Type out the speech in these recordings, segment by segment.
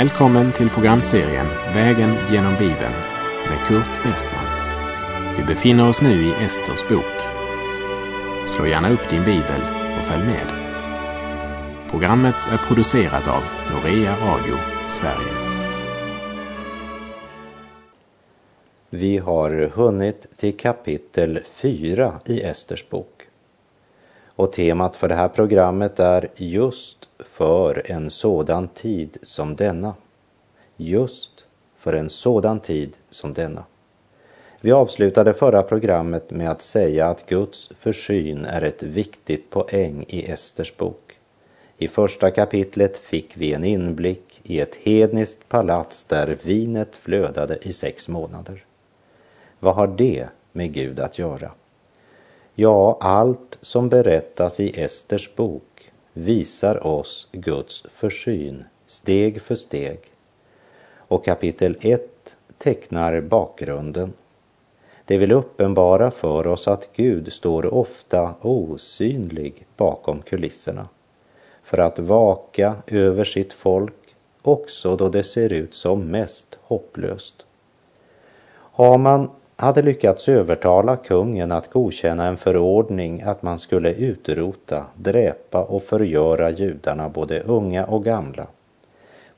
Välkommen till programserien Vägen genom Bibeln med Kurt Westman. Vi befinner oss nu i Esters bok. Slå gärna upp din bibel och följ med. Programmet är producerat av Norea Radio Sverige. Vi har hunnit till kapitel 4 i Esters bok. Och temat för det här programmet är just för en sådan tid som denna. Just för en sådan tid som denna. Vi avslutade förra programmet med att säga att Guds försyn är ett viktigt poäng i Esters bok. I första kapitlet fick vi en inblick i ett hedniskt palats där vinet flödade i sex månader. Vad har det med Gud att göra? Ja, allt som berättas i Esters bok visar oss Guds försyn steg för steg. Och kapitel 1 tecknar bakgrunden. Det vill uppenbara för oss att Gud står ofta osynlig bakom kulisserna för att vaka över sitt folk också då det ser ut som mest hopplöst. Har man hade lyckats övertala kungen att godkänna en förordning att man skulle utrota, dräpa och förgöra judarna, både unga och gamla,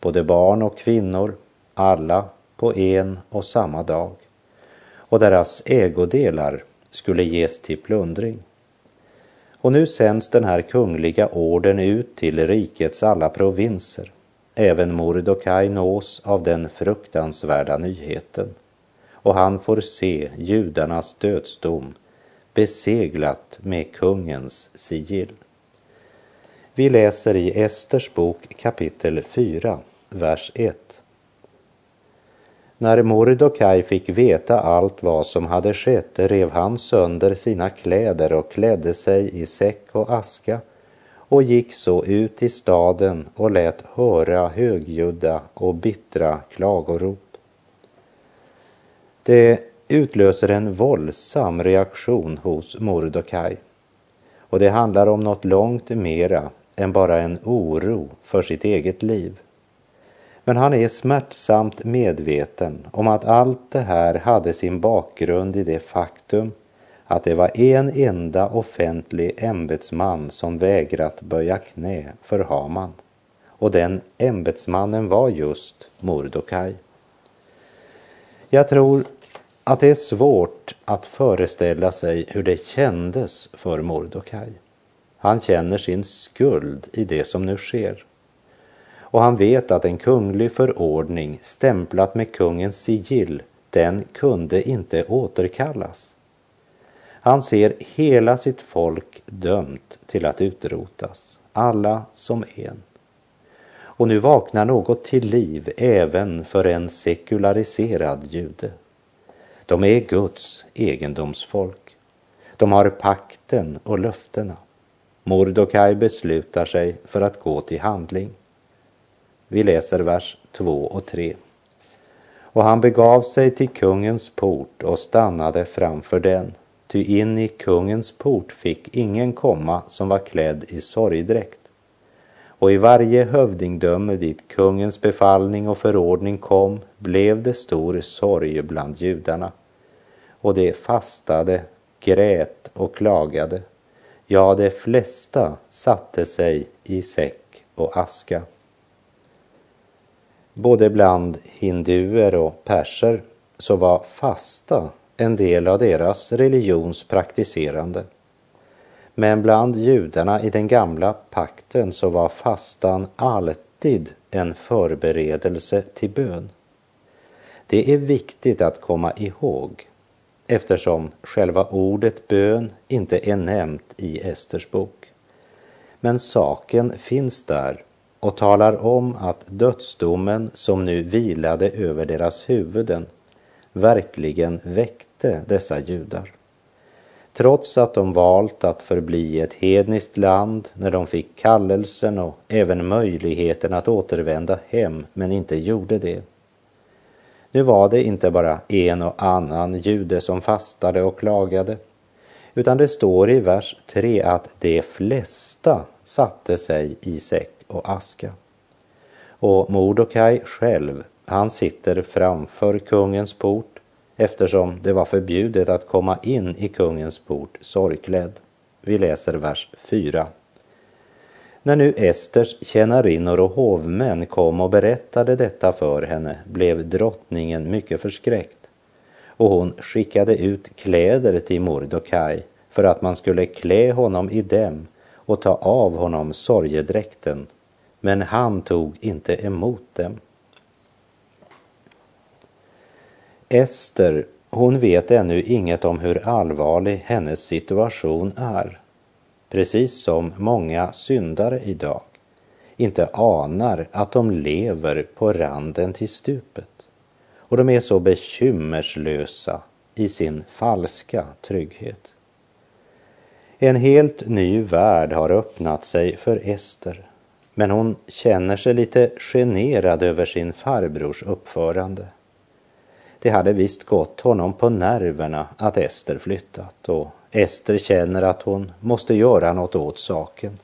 både barn och kvinnor, alla på en och samma dag. Och deras ägodelar skulle ges till plundring. Och nu sänds den här kungliga orden ut till rikets alla provinser. Även Mordokaj nås av den fruktansvärda nyheten och han får se judarnas dödsdom beseglat med kungens sigill. Vi läser i Esters bok kapitel 4, vers 1. När Mordokaj fick veta allt vad som hade skett rev han sönder sina kläder och klädde sig i säck och aska och gick så ut i staden och lät höra högljudda och bittra klagorop. Det utlöser en våldsam reaktion hos Mordokaj. Och det handlar om något långt mera än bara en oro för sitt eget liv. Men han är smärtsamt medveten om att allt det här hade sin bakgrund i det faktum att det var en enda offentlig ämbetsman som vägrat böja knä för Haman. Och den ämbetsmannen var just Mordokaj. Jag tror att det är svårt att föreställa sig hur det kändes för Mordokaj. Han känner sin skuld i det som nu sker. Och han vet att en kunglig förordning stämplat med kungens sigill, den kunde inte återkallas. Han ser hela sitt folk dömt till att utrotas, alla som en. Och nu vaknar något till liv även för en sekulariserad jude. De är Guds egendomsfolk. De har pakten och löftena. Mordokaj beslutar sig för att gå till handling. Vi läser vers 2 och 3. Och han begav sig till kungens port och stannade framför den, ty in i kungens port fick ingen komma som var klädd i sorgdräkt och i varje hövdingdöme dit kungens befallning och förordning kom blev det stor sorg bland judarna. Och de fastade, grät och klagade. Ja, de flesta satte sig i säck och aska. Både bland hinduer och perser så var fasta en del av deras religions praktiserande. Men bland judarna i den gamla pakten så var fastan alltid en förberedelse till bön. Det är viktigt att komma ihåg eftersom själva ordet bön inte är nämnt i Esters bok. Men saken finns där och talar om att dödsdomen som nu vilade över deras huvuden verkligen väckte dessa judar. Trots att de valt att förbli ett hedniskt land när de fick kallelsen och även möjligheten att återvända hem men inte gjorde det. Nu var det inte bara en och annan jude som fastade och klagade, utan det står i vers 3 att de flesta satte sig i säck och aska. Och Mordokaj själv, han sitter framför kungens port eftersom det var förbjudet att komma in i kungens port sorgklädd. Vi läser vers 4. När nu Esters tjänarinnor och hovmän kom och berättade detta för henne blev drottningen mycket förskräckt och hon skickade ut kläder till Mordokaj för att man skulle klä honom i dem och ta av honom sorgedräkten, men han tog inte emot dem. Ester, hon vet ännu inget om hur allvarlig hennes situation är, precis som många syndare idag inte anar att de lever på randen till stupet och de är så bekymmerslösa i sin falska trygghet. En helt ny värld har öppnat sig för Ester, men hon känner sig lite generad över sin farbrors uppförande. Det hade visst gått honom på nerverna att Ester flyttat och Ester känner att hon måste göra något åt saken.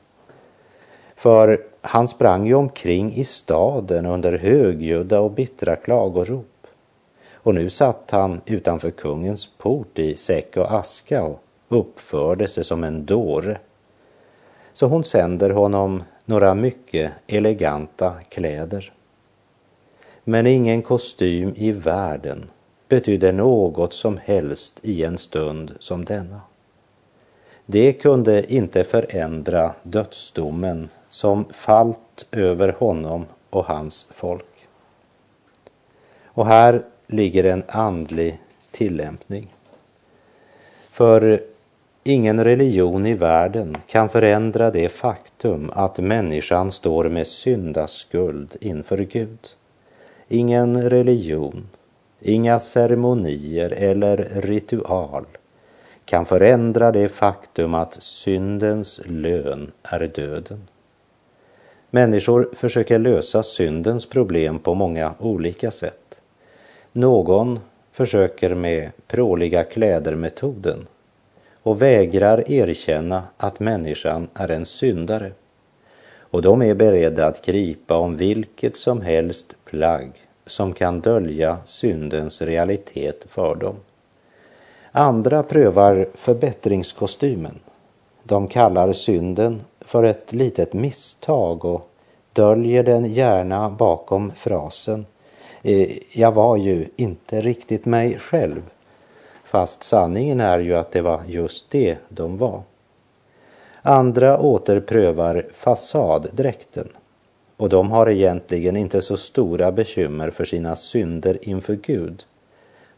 För han sprang ju omkring i staden under högljudda och bittra klagorop. Och nu satt han utanför kungens port i säck och aska och uppförde sig som en dåre. Så hon sänder honom några mycket eleganta kläder. Men ingen kostym i världen betydde något som helst i en stund som denna. Det kunde inte förändra dödsdomen som fallt över honom och hans folk. Och här ligger en andlig tillämpning. För ingen religion i världen kan förändra det faktum att människan står med syndaskuld inför Gud. Ingen religion, inga ceremonier eller ritual kan förändra det faktum att syndens lön är döden. Människor försöker lösa syndens problem på många olika sätt. Någon försöker med pråliga kläder-metoden och vägrar erkänna att människan är en syndare. Och de är beredda att gripa om vilket som helst plagg som kan dölja syndens realitet för dem. Andra prövar förbättringskostymen. De kallar synden för ett litet misstag och döljer den gärna bakom frasen eh, ”Jag var ju inte riktigt mig själv” fast sanningen är ju att det var just det de var. Andra återprövar fasaddräkten och de har egentligen inte så stora bekymmer för sina synder inför Gud.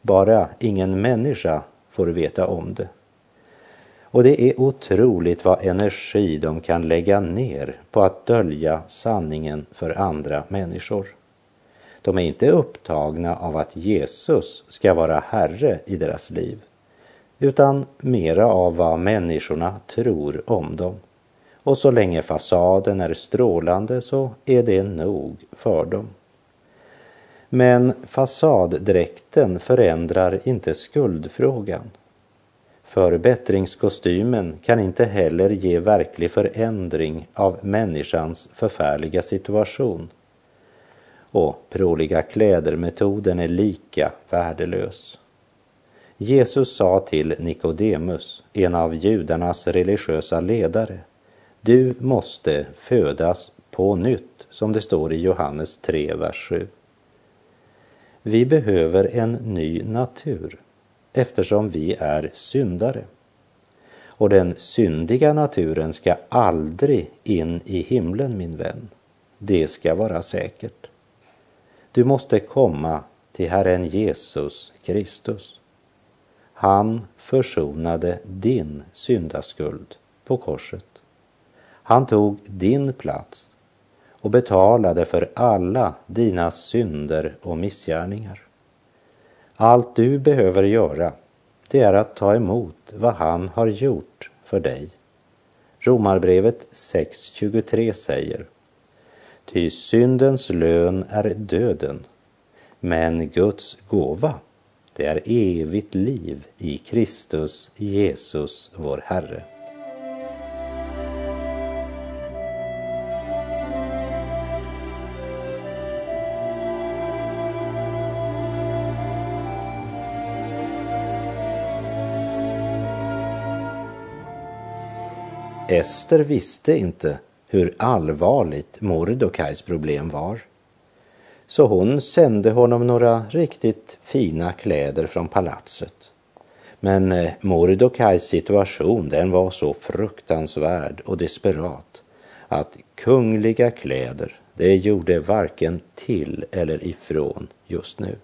Bara ingen människa får veta om det. Och det är otroligt vad energi de kan lägga ner på att dölja sanningen för andra människor. De är inte upptagna av att Jesus ska vara Herre i deras liv, utan mera av vad människorna tror om dem. Och så länge fasaden är strålande så är det nog för dem. Men fasaddräkten förändrar inte skuldfrågan. Förbättringskostymen kan inte heller ge verklig förändring av människans förfärliga situation och pråliga kläder-metoden är lika värdelös. Jesus sa till Nikodemus, en av judarnas religiösa ledare, du måste födas på nytt, som det står i Johannes 3, vers 7. Vi behöver en ny natur eftersom vi är syndare. Och den syndiga naturen ska aldrig in i himlen, min vän. Det ska vara säkert. Du måste komma till Herren Jesus Kristus. Han försonade din syndaskuld på korset. Han tog din plats och betalade för alla dina synder och missgärningar. Allt du behöver göra, det är att ta emot vad han har gjort för dig. Romarbrevet 6.23 säger Ty syndens lön är döden, men Guds gåva, det är evigt liv i Kristus Jesus vår Herre. Ester visste inte hur allvarligt Mordokajs problem var. Så hon sände honom några riktigt fina kläder från palatset. Men eh, Mordokajs situation den var så fruktansvärd och desperat att kungliga kläder, det gjorde varken till eller ifrån just nu.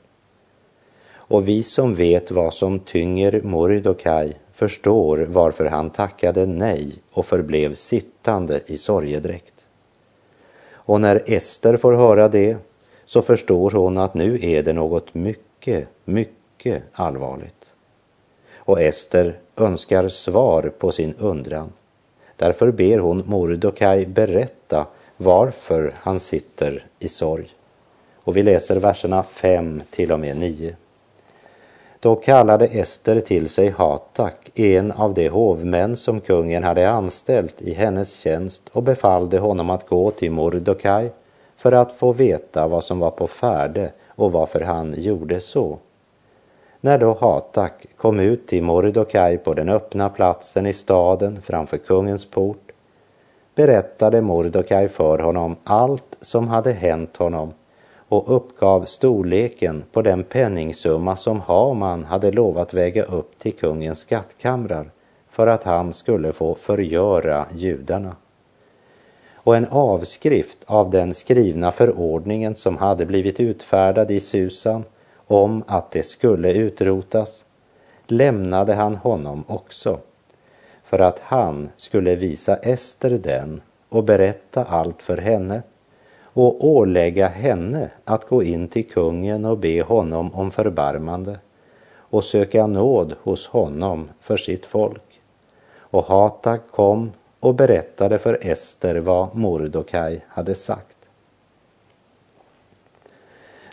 Och vi som vet vad som tynger Mordokaj förstår varför han tackade nej och förblev sittande i sorgedräkt. Och när Ester får höra det så förstår hon att nu är det något mycket, mycket allvarligt. Och Ester önskar svar på sin undran. Därför ber hon Mordokaj berätta varför han sitter i sorg. Och vi läser verserna 5 till och med 9. Då kallade Ester till sig Hatak, en av de hovmän som kungen hade anställt i hennes tjänst och befallde honom att gå till Mordokaj för att få veta vad som var på färde och varför han gjorde så. När då Hatak kom ut till Mordokaj på den öppna platsen i staden framför kungens port berättade Mordokaj för honom allt som hade hänt honom och uppgav storleken på den penningsumma som Haman hade lovat väga upp till kungens skattkamrar för att han skulle få förgöra judarna. Och en avskrift av den skrivna förordningen som hade blivit utfärdad i Susan om att det skulle utrotas lämnade han honom också för att han skulle visa Ester den och berätta allt för henne och ålägga henne att gå in till kungen och be honom om förbarmande och söka nåd hos honom för sitt folk. Och Hatak kom och berättade för Ester vad Mordokaj hade sagt.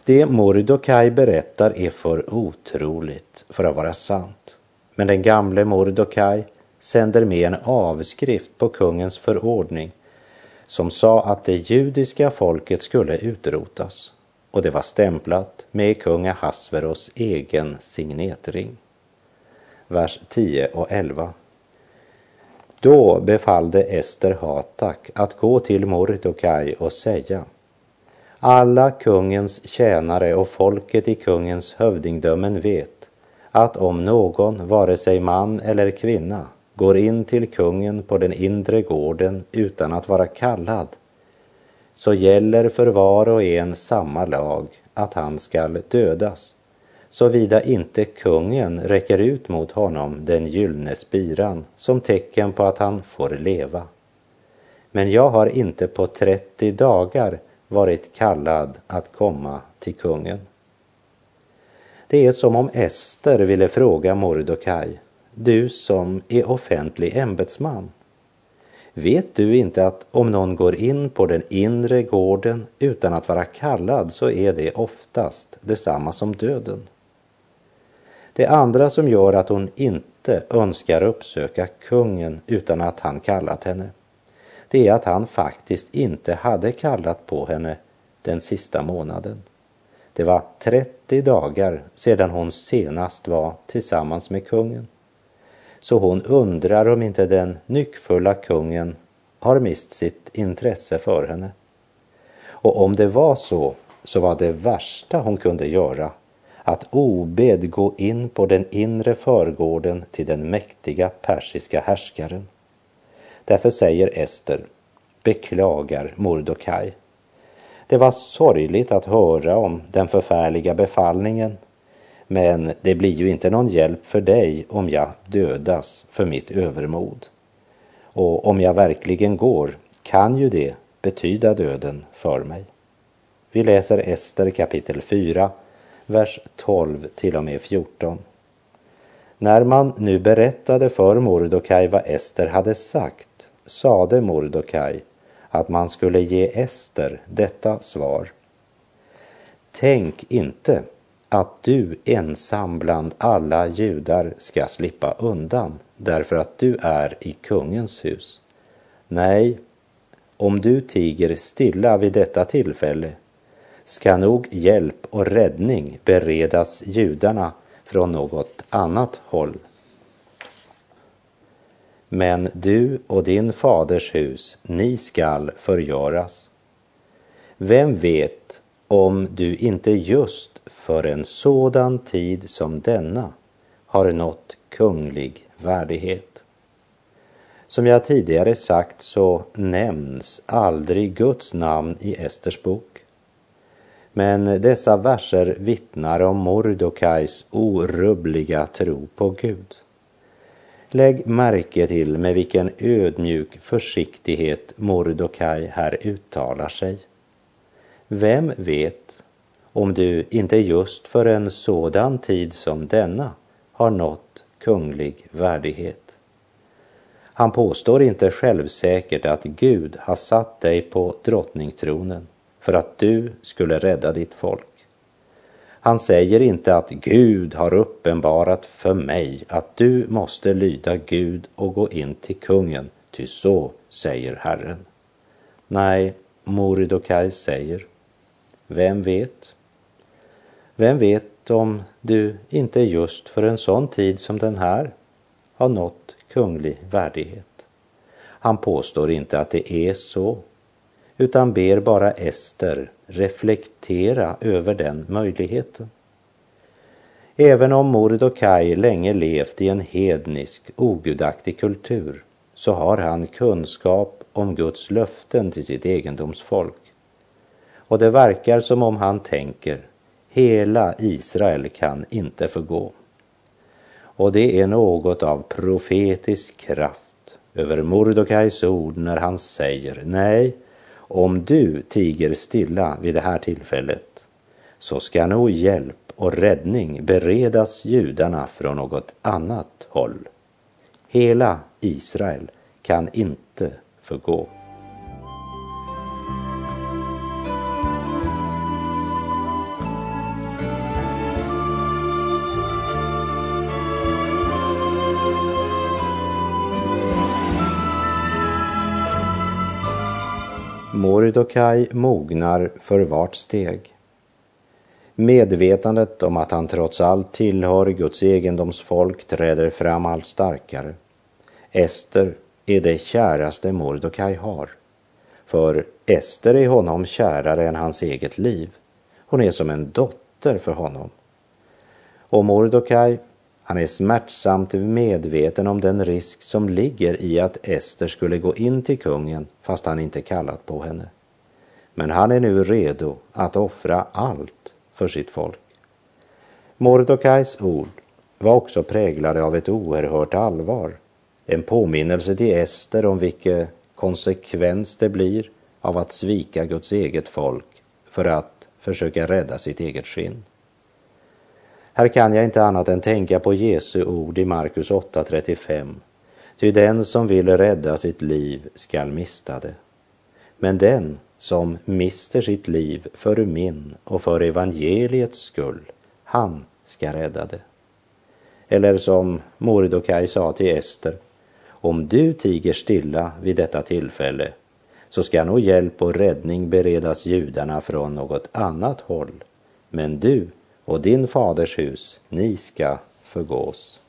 Det Mordokaj berättar är för otroligt för att vara sant. Men den gamle Mordokaj sänder med en avskrift på kungens förordning som sa att det judiska folket skulle utrotas och det var stämplat med kung Ahasveros egen signetring. Vers 10 och 11. Då befallde Ester Hatak att gå till Mordokaj och säga alla kungens tjänare och folket i kungens hövdingdömen vet att om någon, vare sig man eller kvinna, går in till kungen på den inre gården utan att vara kallad, så gäller för var och en samma lag att han skall dödas, såvida inte kungen räcker ut mot honom den gyllene spiran som tecken på att han får leva. Men jag har inte på trettio dagar varit kallad att komma till kungen. Det är som om Ester ville fråga Mordokaj du som är offentlig ämbetsman. Vet du inte att om någon går in på den inre gården utan att vara kallad så är det oftast detsamma som döden? Det andra som gör att hon inte önskar uppsöka kungen utan att han kallat henne, det är att han faktiskt inte hade kallat på henne den sista månaden. Det var 30 dagar sedan hon senast var tillsammans med kungen så hon undrar om inte den nyckfulla kungen har mist sitt intresse för henne. Och om det var så, så var det värsta hon kunde göra att obed gå in på den inre förgården till den mäktiga persiska härskaren. Därför säger Ester, beklagar Mordokaj. Det var sorgligt att höra om den förfärliga befallningen men det blir ju inte någon hjälp för dig om jag dödas för mitt övermod. Och om jag verkligen går kan ju det betyda döden för mig. Vi läser Ester kapitel 4, vers 12 till och med 14. När man nu berättade för Mordokaj vad Ester hade sagt sade Mordokaj att man skulle ge Ester detta svar. Tänk inte att du ensam bland alla judar ska slippa undan därför att du är i kungens hus. Nej, om du tiger stilla vid detta tillfälle ska nog hjälp och räddning beredas judarna från något annat håll. Men du och din faders hus, ni skall förgöras. Vem vet om du inte just för en sådan tid som denna har nått kunglig värdighet. Som jag tidigare sagt så nämns aldrig Guds namn i Esters bok. Men dessa verser vittnar om Mordokais orubbliga tro på Gud. Lägg märke till med vilken ödmjuk försiktighet Mordokaj här uttalar sig. Vem vet om du inte just för en sådan tid som denna har nått kunglig värdighet? Han påstår inte självsäkert att Gud har satt dig på drottningtronen för att du skulle rädda ditt folk. Han säger inte att Gud har uppenbarat för mig att du måste lyda Gud och gå in till kungen, ty så säger Herren. Nej, Mordokaj säger, vem vet? Vem vet om du inte just för en sån tid som den här har nått kunglig värdighet? Han påstår inte att det är så, utan ber bara Ester reflektera över den möjligheten. Även om Mordokaj länge levt i en hednisk, ogudaktig kultur så har han kunskap om Guds löften till sitt egendomsfolk. Och det verkar som om han tänker, hela Israel kan inte förgå. Och det är något av profetisk kraft över Mordokajs ord när han säger, nej, om du tiger stilla vid det här tillfället så ska nog hjälp och räddning beredas judarna från något annat håll. Hela Israel kan inte förgå. Mordokaj mognar för vart steg. Medvetandet om att han trots allt tillhör Guds egendomsfolk träder fram allt starkare. Ester är det käraste Mordokaj har. För Ester är honom kärare än hans eget liv. Hon är som en dotter för honom. Och Mordokaj han är smärtsamt medveten om den risk som ligger i att Ester skulle gå in till kungen fast han inte kallat på henne. Men han är nu redo att offra allt för sitt folk. Mordokais ord var också präglade av ett oerhört allvar. En påminnelse till Ester om vilken konsekvens det blir av att svika Guds eget folk för att försöka rädda sitt eget skinn. Här kan jag inte annat än tänka på Jesu ord i Markus 8.35. Ty den som vill rädda sitt liv skall mista det. Men den som mister sitt liv för min och för evangeliets skull, han ska rädda det. Eller som Mordokaj sa till Ester, om du tiger stilla vid detta tillfälle så ska nog hjälp och räddning beredas judarna från något annat håll. Men du och din faders hus, ni ska förgås.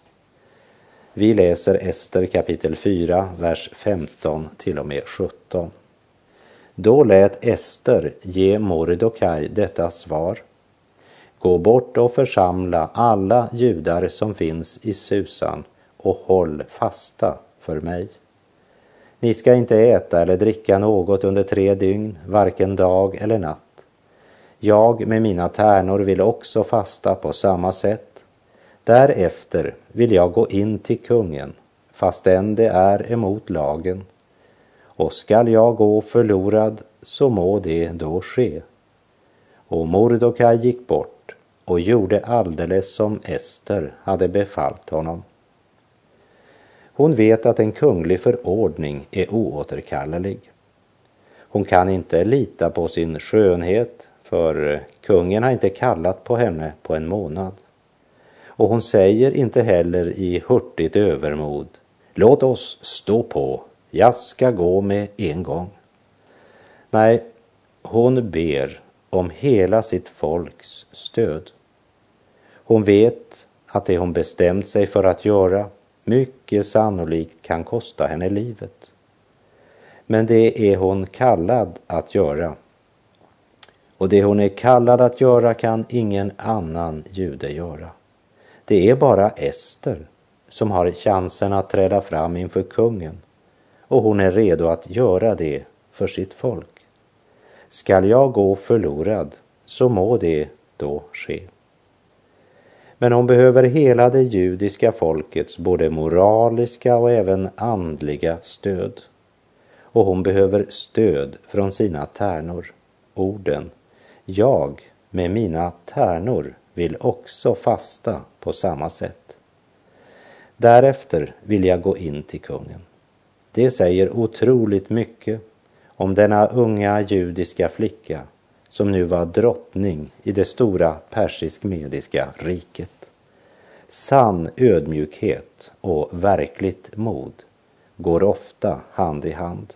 Vi läser Ester kapitel 4, vers 15 till och med 17. Då lät Ester ge Mordokaj detta svar. Gå bort och församla alla judar som finns i Susan och håll fasta för mig. Ni ska inte äta eller dricka något under tre dygn, varken dag eller natt jag med mina tärnor vill också fasta på samma sätt. Därefter vill jag gå in till kungen, fastän det är emot lagen. Och skall jag gå förlorad så må det då ske. Och Mordokaj gick bort och gjorde alldeles som Ester hade befallt honom. Hon vet att en kunglig förordning är oåterkallelig. Hon kan inte lita på sin skönhet för kungen har inte kallat på henne på en månad. Och hon säger inte heller i hurtigt övermod, låt oss stå på, jag ska gå med en gång. Nej, hon ber om hela sitt folks stöd. Hon vet att det hon bestämt sig för att göra mycket sannolikt kan kosta henne livet. Men det är hon kallad att göra. Och det hon är kallad att göra kan ingen annan jude göra. Det är bara Ester som har chansen att träda fram inför kungen och hon är redo att göra det för sitt folk. Skall jag gå förlorad så må det då ske. Men hon behöver hela det judiska folkets både moraliska och även andliga stöd. Och hon behöver stöd från sina tärnor, orden. Jag med mina tärnor vill också fasta på samma sätt. Därefter vill jag gå in till kungen. Det säger otroligt mycket om denna unga judiska flicka som nu var drottning i det stora persisk-mediska riket. Sann ödmjukhet och verkligt mod går ofta hand i hand.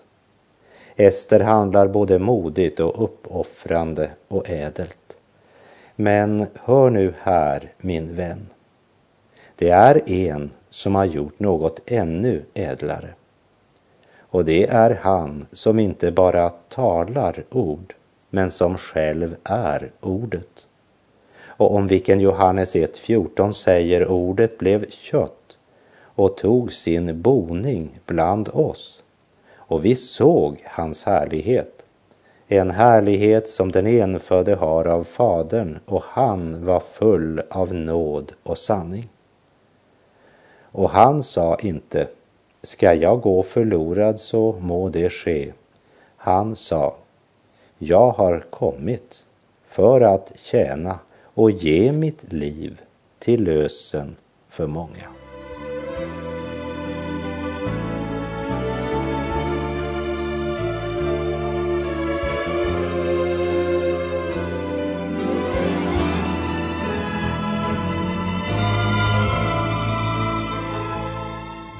Ester handlar både modigt och uppoffrande och ädelt. Men hör nu här, min vän. Det är en som har gjort något ännu ädlare. Och det är han som inte bara talar ord, men som själv är ordet. Och om vilken Johannes 1.14 säger ordet blev kött och tog sin boning bland oss. Och vi såg hans härlighet, en härlighet som den enfödde har av Fadern och han var full av nåd och sanning. Och han sa inte, ska jag gå förlorad så må det ske. Han sa, jag har kommit för att tjäna och ge mitt liv till lösen för många.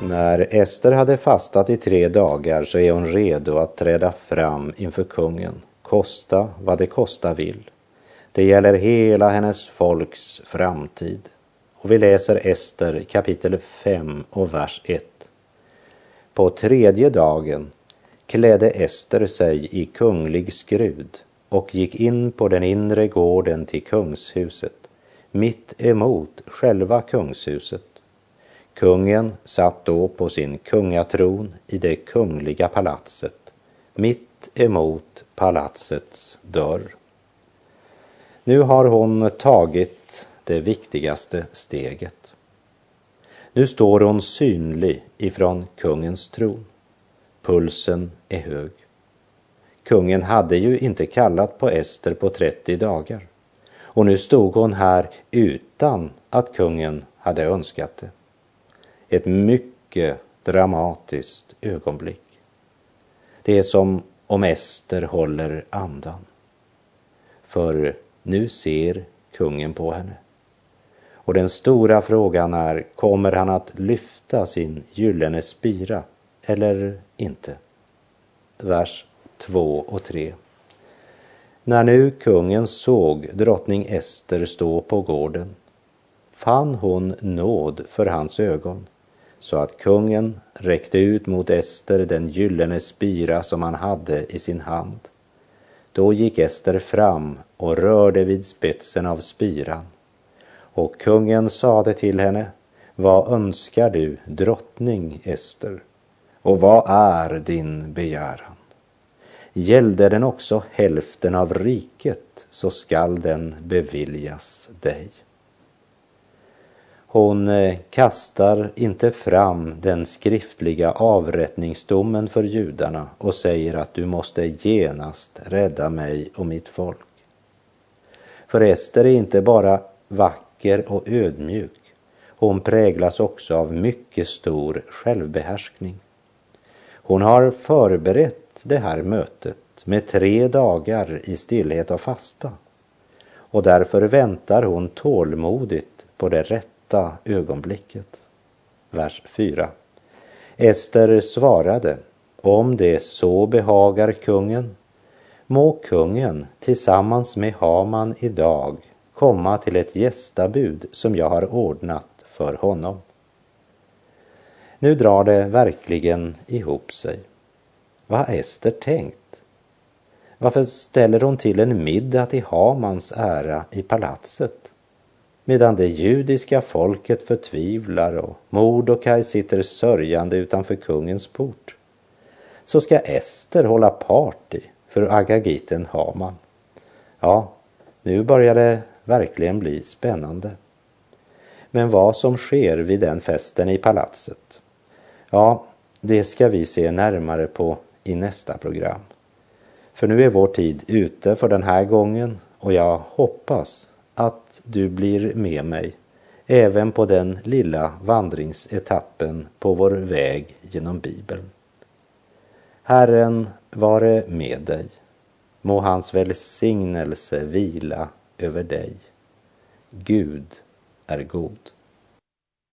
När Ester hade fastat i tre dagar så är hon redo att träda fram inför kungen, kosta vad det kosta vill. Det gäller hela hennes folks framtid. Och vi läser Ester kapitel 5 och vers 1. På tredje dagen klädde Ester sig i kunglig skrud och gick in på den inre gården till kungshuset, mitt emot själva kungshuset Kungen satt då på sin kungatron i det kungliga palatset, mitt emot palatsets dörr. Nu har hon tagit det viktigaste steget. Nu står hon synlig ifrån kungens tron. Pulsen är hög. Kungen hade ju inte kallat på Ester på 30 dagar och nu stod hon här utan att kungen hade önskat det. Ett mycket dramatiskt ögonblick. Det är som om Ester håller andan. För nu ser kungen på henne. Och den stora frågan är, kommer han att lyfta sin gyllene spira eller inte? Vers 2 och 3. När nu kungen såg drottning Ester stå på gården fann hon nåd för hans ögon så att kungen räckte ut mot Ester den gyllene spira som han hade i sin hand. Då gick Ester fram och rörde vid spetsen av spiran. Och kungen sade till henne, vad önskar du, drottning Ester? Och vad är din begäran? Gällde den också hälften av riket så skall den beviljas dig. Hon eh, kastar inte fram den skriftliga avrättningsdomen för judarna och säger att du måste genast rädda mig och mitt folk. För Ester är inte bara vacker och ödmjuk, hon präglas också av mycket stor självbehärskning. Hon har förberett det här mötet med tre dagar i stillhet och fasta och därför väntar hon tålmodigt på det rätta rätta ögonblicket. Vers 4. Ester svarade, om det så behagar kungen, må kungen tillsammans med Haman idag komma till ett gästabud som jag har ordnat för honom. Nu drar det verkligen ihop sig. Vad har Ester tänkt? Varför ställer hon till en middag till Hamans ära i palatset? Medan det judiska folket förtvivlar och Mordokaj sitter sörjande utanför kungens port. Så ska Ester hålla party för agagiten Haman. Ja, nu börjar det verkligen bli spännande. Men vad som sker vid den festen i palatset, ja, det ska vi se närmare på i nästa program. För nu är vår tid ute för den här gången och jag hoppas att du blir med mig även på den lilla vandringsetappen på vår väg genom Bibeln. Herren vare med dig. Må hans välsignelse vila över dig. Gud är god.